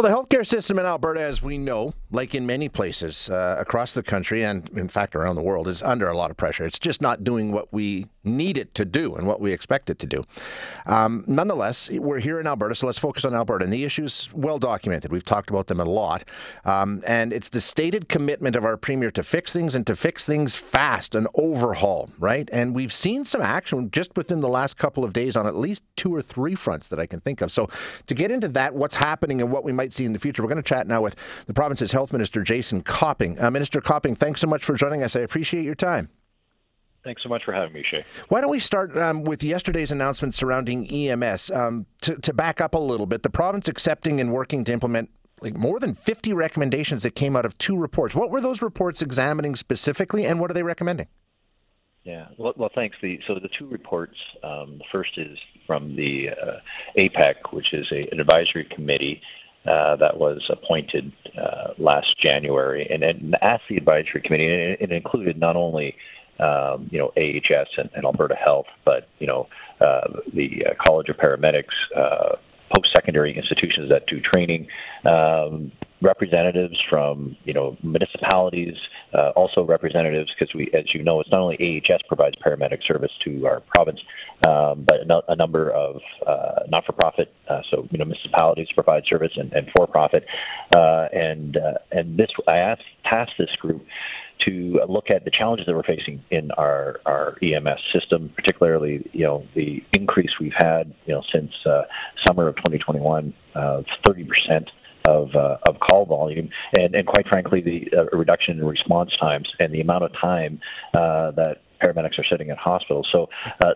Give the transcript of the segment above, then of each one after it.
Well, the healthcare system in Alberta, as we know, like in many places uh, across the country and, in fact, around the world, is under a lot of pressure. It's just not doing what we need it to do and what we expect it to do. Um, nonetheless, we're here in Alberta, so let's focus on Alberta. And the issues well documented. We've talked about them a lot. Um, and it's the stated commitment of our premier to fix things and to fix things fast, an overhaul, right? And we've seen some action just within the last couple of days on at least two or three fronts that I can think of. So, to get into that, what's happening and what we might see in the future. We're going to chat now with the province's health minister, Jason Copping. Uh, minister Copping, thanks so much for joining us. I appreciate your time. Thanks so much for having me, Shay. Why don't we start um, with yesterday's announcement surrounding EMS? Um, to, to back up a little bit, the province accepting and working to implement like more than 50 recommendations that came out of two reports. What were those reports examining specifically, and what are they recommending? Yeah, well, well thanks. The, so the two reports, um, the first is from the uh, APEC, which is a, an advisory committee uh, that was appointed uh, last January, and, and asked the advisory committee, and it, it included not only um, you know AHS and, and, Alberta Health, but you know uh, the uh, College of Paramedics, uh, post-secondary institutions that do training, um, representatives from you know municipalities, uh, also representatives because we, as you know, it's not only AHS provides paramedic service to our province, um, but a, number of uh, not-for-profit, uh, so you know municipalities provide service and, and for-profit, uh, and uh, and this I asked tasked this group to look at the challenges that we're facing in our, our EMS system, particularly you know the increase we've had you know since uh, summer of 2021, uh, 30 percent of uh, of call volume, and and quite frankly, the uh, reduction in response times and the amount of time uh, that paramedics are sitting in hospitals. So uh,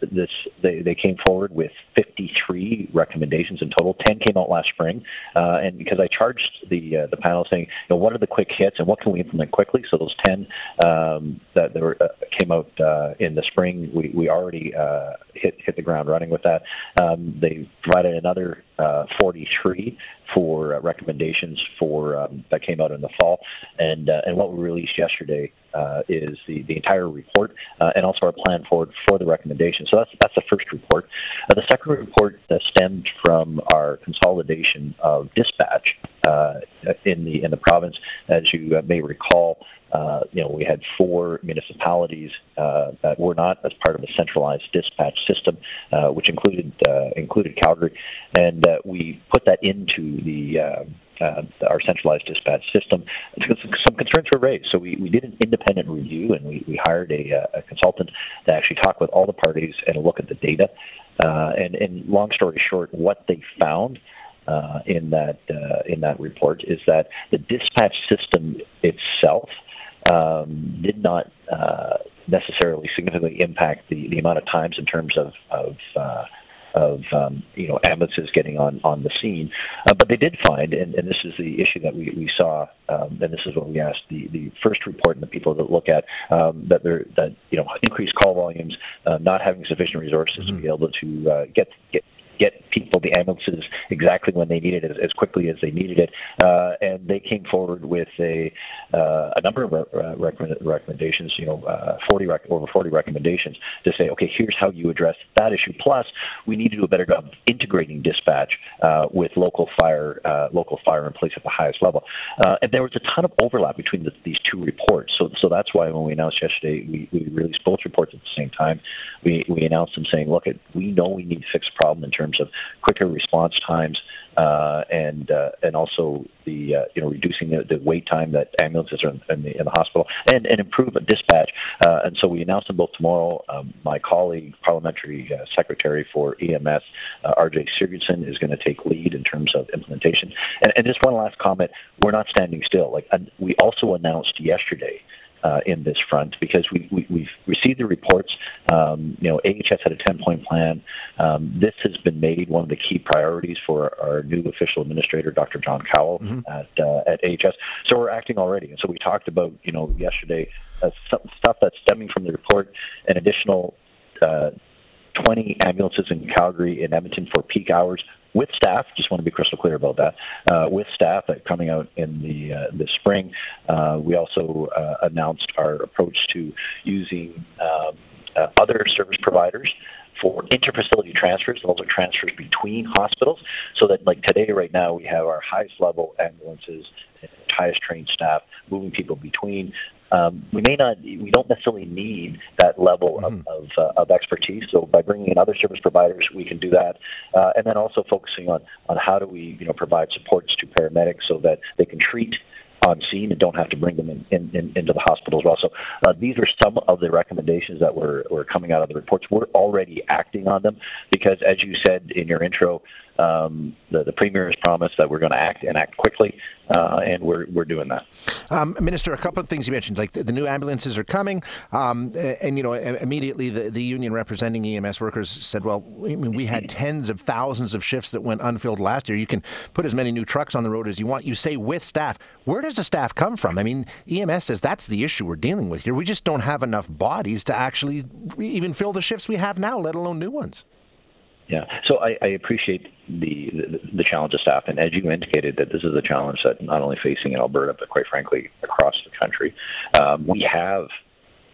this they, they came forward with 53 recommendations in total. 10 came out last spring, uh, and because I charged the uh, the panel saying, you know, what are the quick hits and what can we implement quickly? So those 10 um, that, were, uh, came out uh, in the spring, we we already uh, hit hit the ground running with that. Um, they provided another 43 for recommendations for um, that came out in the fall, and and what we released yesterday uh, is the, the entire report uh, and also our plan forward for the recommendations. So that's that's the first report. Uh, the second report uh, stemmed from our consolidation of dispatch uh, in the in the province. As you uh, may recall, you know we had four municipalities that were not as part of a centralized dispatch system, which included included Calgary, and we put that into the uh, our centralized dispatch system. Some concerns were raised, so we, we did an independent review and we, we hired a, uh, a consultant to actually talk with all the parties and look at the data. Uh, and, and long story short, what they found uh, in that uh, in that report is that the dispatch system itself um, did not uh, necessarily significantly impact the, the amount of times in terms of, of uh, of um, you know ambulances getting on on the scene. Uh, but they did find, and, and, this is the issue that we, we saw, um, and this is what we asked the, the first report and the people that look at um, that there that you know increased call volumes, uh, not having sufficient resources mm-hmm. to be able to uh, get get get people the ambulances exactly when they needed it as, as quickly as they needed it. Uh, and they came forward with a uh, a number of re- uh, recommend- recommendations, you know, uh, 40 rec- over 40 recommendations to say, okay, here's how you address that issue. Plus, we need to do a better job integrating dispatch uh, with local fire uh, local fire and police at the highest level. and there was a ton of overlap between the, these two reports. So so that's why when we announced yesterday, we, we released both reports at the same time. We we announced them saying, look, we know we need to fix the problem in terms terms of quicker response times uh, and uh, and also the uh, you know reducing the, the, wait time that ambulances are in, in, the, in the hospital and, and improve dispatch. Uh, and so we announced them both tomorrow. Um, my colleague, parliamentary uh, secretary for EMS, uh, R.J. Sigurdson, is going to take lead in terms of implementation. And, and just one last comment: we're not standing still. Like we also announced yesterday uh, in this front because we, we, we've received the reports. Um, you know, AHS had a 10 point plan. Um, this has been made one of the key priorities for our new official administrator, Dr. John Cowell, mm-hmm. at, uh, at AHS. So we're acting already. And so we talked about, you know, yesterday uh, stuff that's stemming from the report, an additional uh, 20 ambulances in Calgary and Edmonton for peak hours with staff. Just want to be crystal clear about that. Uh, with staff coming out in the uh, the spring, uh, we also uh, announced our approach to using um, uh, other service providers for interfacility transfers. Those are transfers between hospitals. So that, like today, right now, we have our highest level ambulances, highest trained staff moving people between. Um, we may not, we don't necessarily need that level mm-hmm. of, of, uh, of, expertise. So by bringing in other service providers, we can do that, uh, and then also focusing on on how do we, you know, provide supports to paramedics so that they can treat on scene and don't have to bring them in, in, in, into the hospital as well. So uh, these are some of the recommendations that were, were coming out of the reports. We're already acting on them because, as you said in your intro, um, the, the premier has promised that we're going to act and act quickly, uh, and we're, we're doing that. Um, Minister, a couple of things you mentioned, like the, the new ambulances are coming, um, and you know immediately the, the union representing EMS workers said, well, I mean, we had tens of thousands of shifts that went unfilled last year. You can put as many new trucks on the road as you want. You say with staff. Where does the staff come from? I mean, EMS says that's the issue we're dealing with here. We just don't have enough bodies to actually even fill the shifts we have now, let alone new ones. Yeah, so I, I appreciate the, the, the challenge of staff, and as you indicated, that this is a challenge that not only facing in Alberta, but quite frankly across the country. Um, we have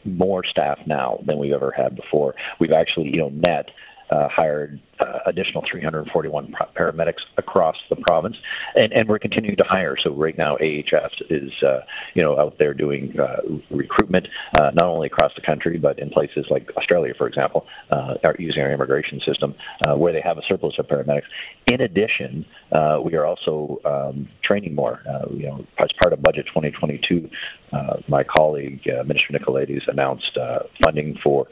more staff now than we've ever had before. We've actually, you know, net uh, hired uh, additional 341 paramedics across the province, and, and we're continuing to hire. So right now, AHS is uh, you know out there doing uh, recruitment uh, not only across the country but in places like Australia, for example, uh, using our immigration system where they have a surplus of paramedics. In addition, we are also um, training more. you know, as part of Budget 2022, my colleague Minister Nicolaides announced funding for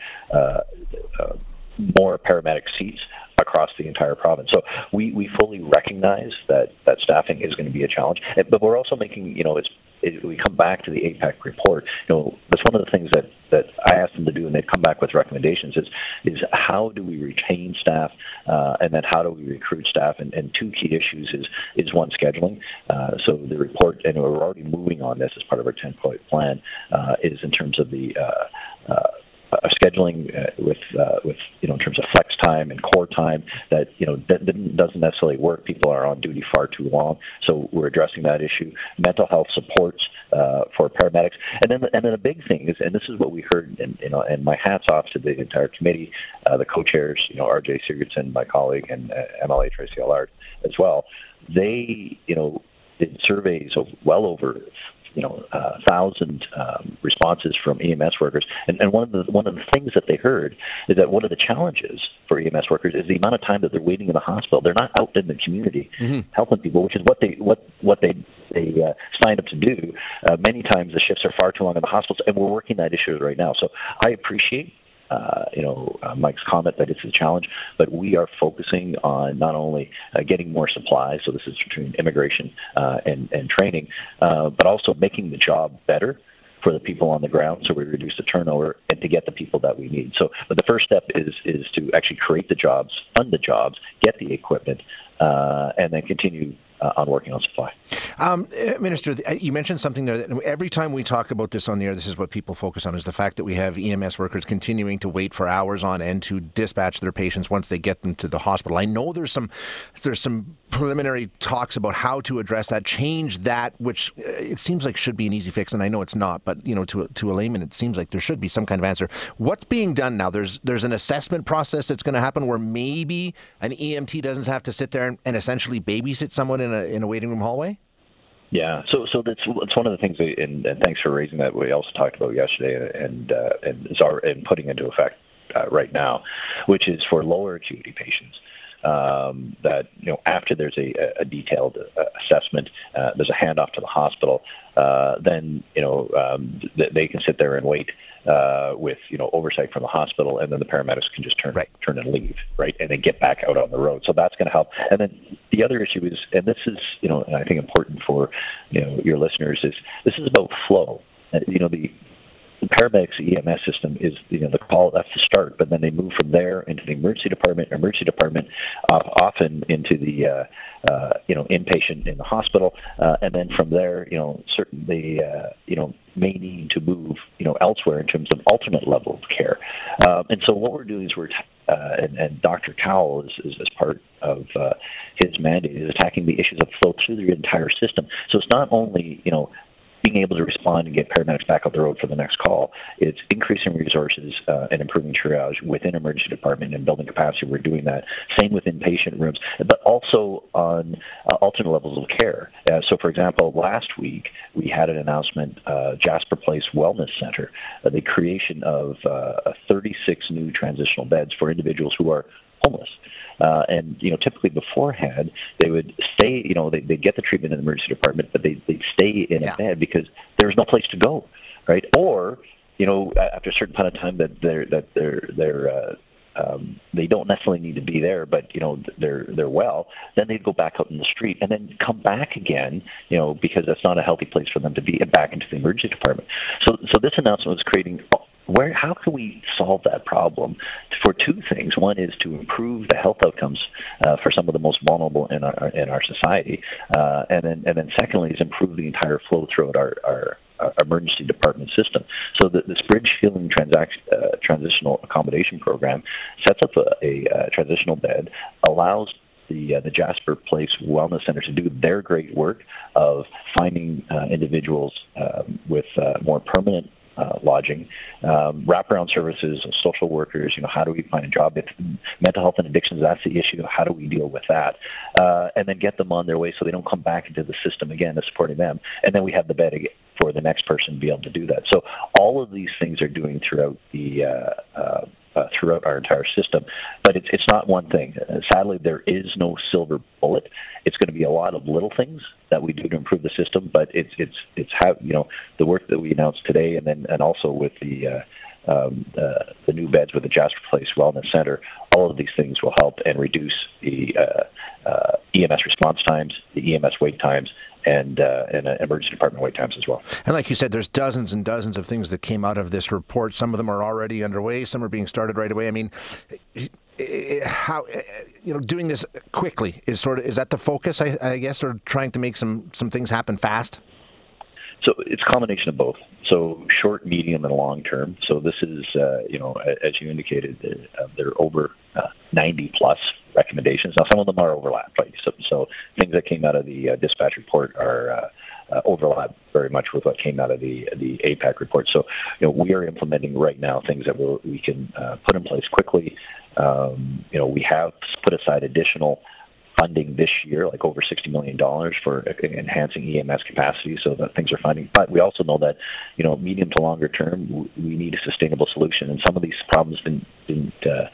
more paramedic seats across the entire province. So we, we fully recognize that, that staffing is going to be a challenge, but we're also making, you know, it's, it, we come back to the APEC report. You know, that's one of the things that, that I asked them to do, and they've come back with recommendations. Is is how do we retain staff, uh, and then how do we recruit staff? And, and two key issues is is one scheduling. Uh, so the report, and we're already moving on this as part of our ten point plan, uh, is in terms of the uh, scheduling uh, with uh, with you know in terms of flex time and core time that you know that doesn't necessarily work. People are on duty far too long, so we're addressing that issue. Mental health supports uh, for paramedics, and then and then a big thing is, and this is what we heard, and you know, and my hats off to the entire committee, the co-chairs, you know, R.J. Sigurdson, my colleague, and MLA Tracy Allard as well. They you know did surveys of well over you know, uh, thousand um, responses from EMS workers. And, and one of the one of the things that they heard is that one of the challenges for EMS workers is the amount of time that they're waiting in the hospital. They're not out in the community mm-hmm. helping people, which is what they what what they they uh, signed up to do. Uh, many times the shifts are far too long in the hospitals, and we're working that issue right now. So I appreciate uh, you know, uh, Mike's comment that it's a challenge, but we are focusing on not only uh, getting more supply, so this is between immigration uh, and, and training, uh, but also making the job better for the people on the ground, so we reduce the turnover and to get the people that we need. So, but the first step is is to actually create the jobs, fund the jobs, get the equipment, uh, and then continue uh, on working on supply. Um, uh, Minister, uh, you mentioned something there that every time we talk about this on the air, this is what people focus on: is the fact that we have EMS workers continuing to wait for hours on end to dispatch their patients once they get them to the hospital. I know there's some there's some preliminary talks about how to address that, change that, which uh, it seems like should be an easy fix, and I know it's not, but you know, to to a layman, it seems like there should be some kind of answer. What's being done now? There's there's an assessment process that's going to happen where maybe an EMT doesn't have to sit there and, and essentially babysit someone in a in a waiting room hallway. Yeah, so so that's it's one of the things, that, and, and thanks for raising that. We also talked about yesterday, and uh, and and putting into effect uh, right now, which is for lower acuity patients um, that you know after there's a, a detailed uh, assessment, uh, there's a handoff to the hospital. Uh, then you know um, th- they can sit there and wait uh, with you know oversight from the hospital, and then the paramedics can just turn right. turn and leave, right, and then get back out on the road. So that's going to help. And then the other issue is, and this is you know I think important for you know your listeners is this is about flow. You know the the paramedics EMS system is you know the call that's the start, but then they move from there into the emergency department, emergency department, uh, often into the uh, uh, you know inpatient in the hospital, uh, and then from there you know certainly uh, you know may need to move you know elsewhere in terms of alternate level of care, um, and so what we're doing is we're uh, and, and Dr. Cowell is, is as part of uh, his mandate is attacking the issues of flow through the entire system. So it's not only you know being able to respond and get paramedics back up the road for the next call. It's increasing resources uh, and improving triage within emergency department and building capacity. We're doing that. Same with inpatient rooms, but also on uh, alternate levels of care. Uh, so, for example, last week we had an announcement, uh, Jasper Place Wellness Center, uh, the creation of uh, 36 new transitional beds for individuals who are homeless. Uh, and you know, typically beforehand, they would stay. You know, they they get the treatment in the emergency department, but they they stay in yeah. a bed because there's no place to go, right? Or you know, after a certain amount of time that they're that they're they're uh, um, they don't necessarily need to be there, but you know they're they're well. Then they'd go back out in the street and then come back again, you know, because that's not a healthy place for them to be, and back into the emergency department. So so this announcement was creating where how can we solve that problem for two things one is to improve the health outcomes uh, for some of the most vulnerable in our in our society uh, and then and then secondly is improve the entire flow throughout our, our emergency department system. So the, this bridge healing uh, transitional accommodation program sets up a, a, a transitional bed, allows the uh, the Jasper Place Wellness Center to do their great work of finding uh, individuals um, with uh, more permanent uh, lodging, um, wraparound services, social workers. You know, how do we find a job? If mental health and addictions, that's the issue. How do we deal with that? Uh, and then get them on their way so they don't come back into the system again, to supporting them. And then we have the bed for the next person to be able to do that. So all of these things are doing throughout the uh, uh, uh, throughout our entire system. But it's it's not one thing. Uh, sadly, there is no silver bullet. It's going to be a lot of little things that we do to improve the system. But it's it's it's how you know the work that we announced today, and then and also with the uh, um, uh, the new beds with the Jasper Place Wellness Center. All of these things will help and reduce the uh, uh, EMS response times, the EMS wait times, and uh, and uh, emergency department wait times as well. And like you said, there's dozens and dozens of things that came out of this report. Some of them are already underway. Some are being started right away. I mean, how you know doing this quickly is sort of is that the focus? I, I guess, or trying to make some some things happen fast. So it's a combination of both. So short, medium, and long term. So this is, uh, you know, as you indicated, uh, there are over uh, 90 plus recommendations. Now, some of them are overlapped. Right? So, so things that came out of the uh, dispatch report are uh, uh, overlap very much with what came out of the the APAC report. So, you know, we are implementing right now things that we'll, we can uh, put in place quickly. Um, you know, we have put aside additional funding this year, like over $60 million for enhancing EMS capacity so that things are funding. But we also know that, you know, medium to longer term, we need a sustainable solution. And some of these problems didn't, didn't uh,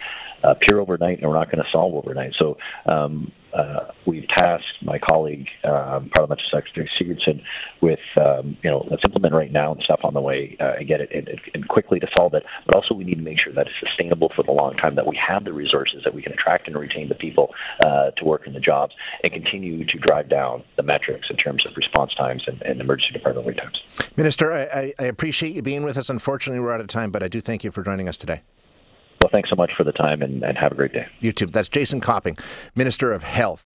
appear overnight and we're not going to solve overnight. So um, uh, we've tasked my colleague, um, Parliamentary Secretary Sigurdson, with um, you know let's implement right now and stuff on the way uh, and get it and, and, quickly to solve it. But also we need to make sure that it's sustainable for the long time, that we have the resources, that we can attract and retain the people uh, to work in the jobs, and continue to drive down the metrics in terms of response times and, and emergency department wait times. Minister, I, I appreciate you being with us. Unfortunately, we're out of time, but I do thank you for joining us today. Well, thanks so much for the time and, and have a great day. You too. That's Jason Copping, Minister of Health.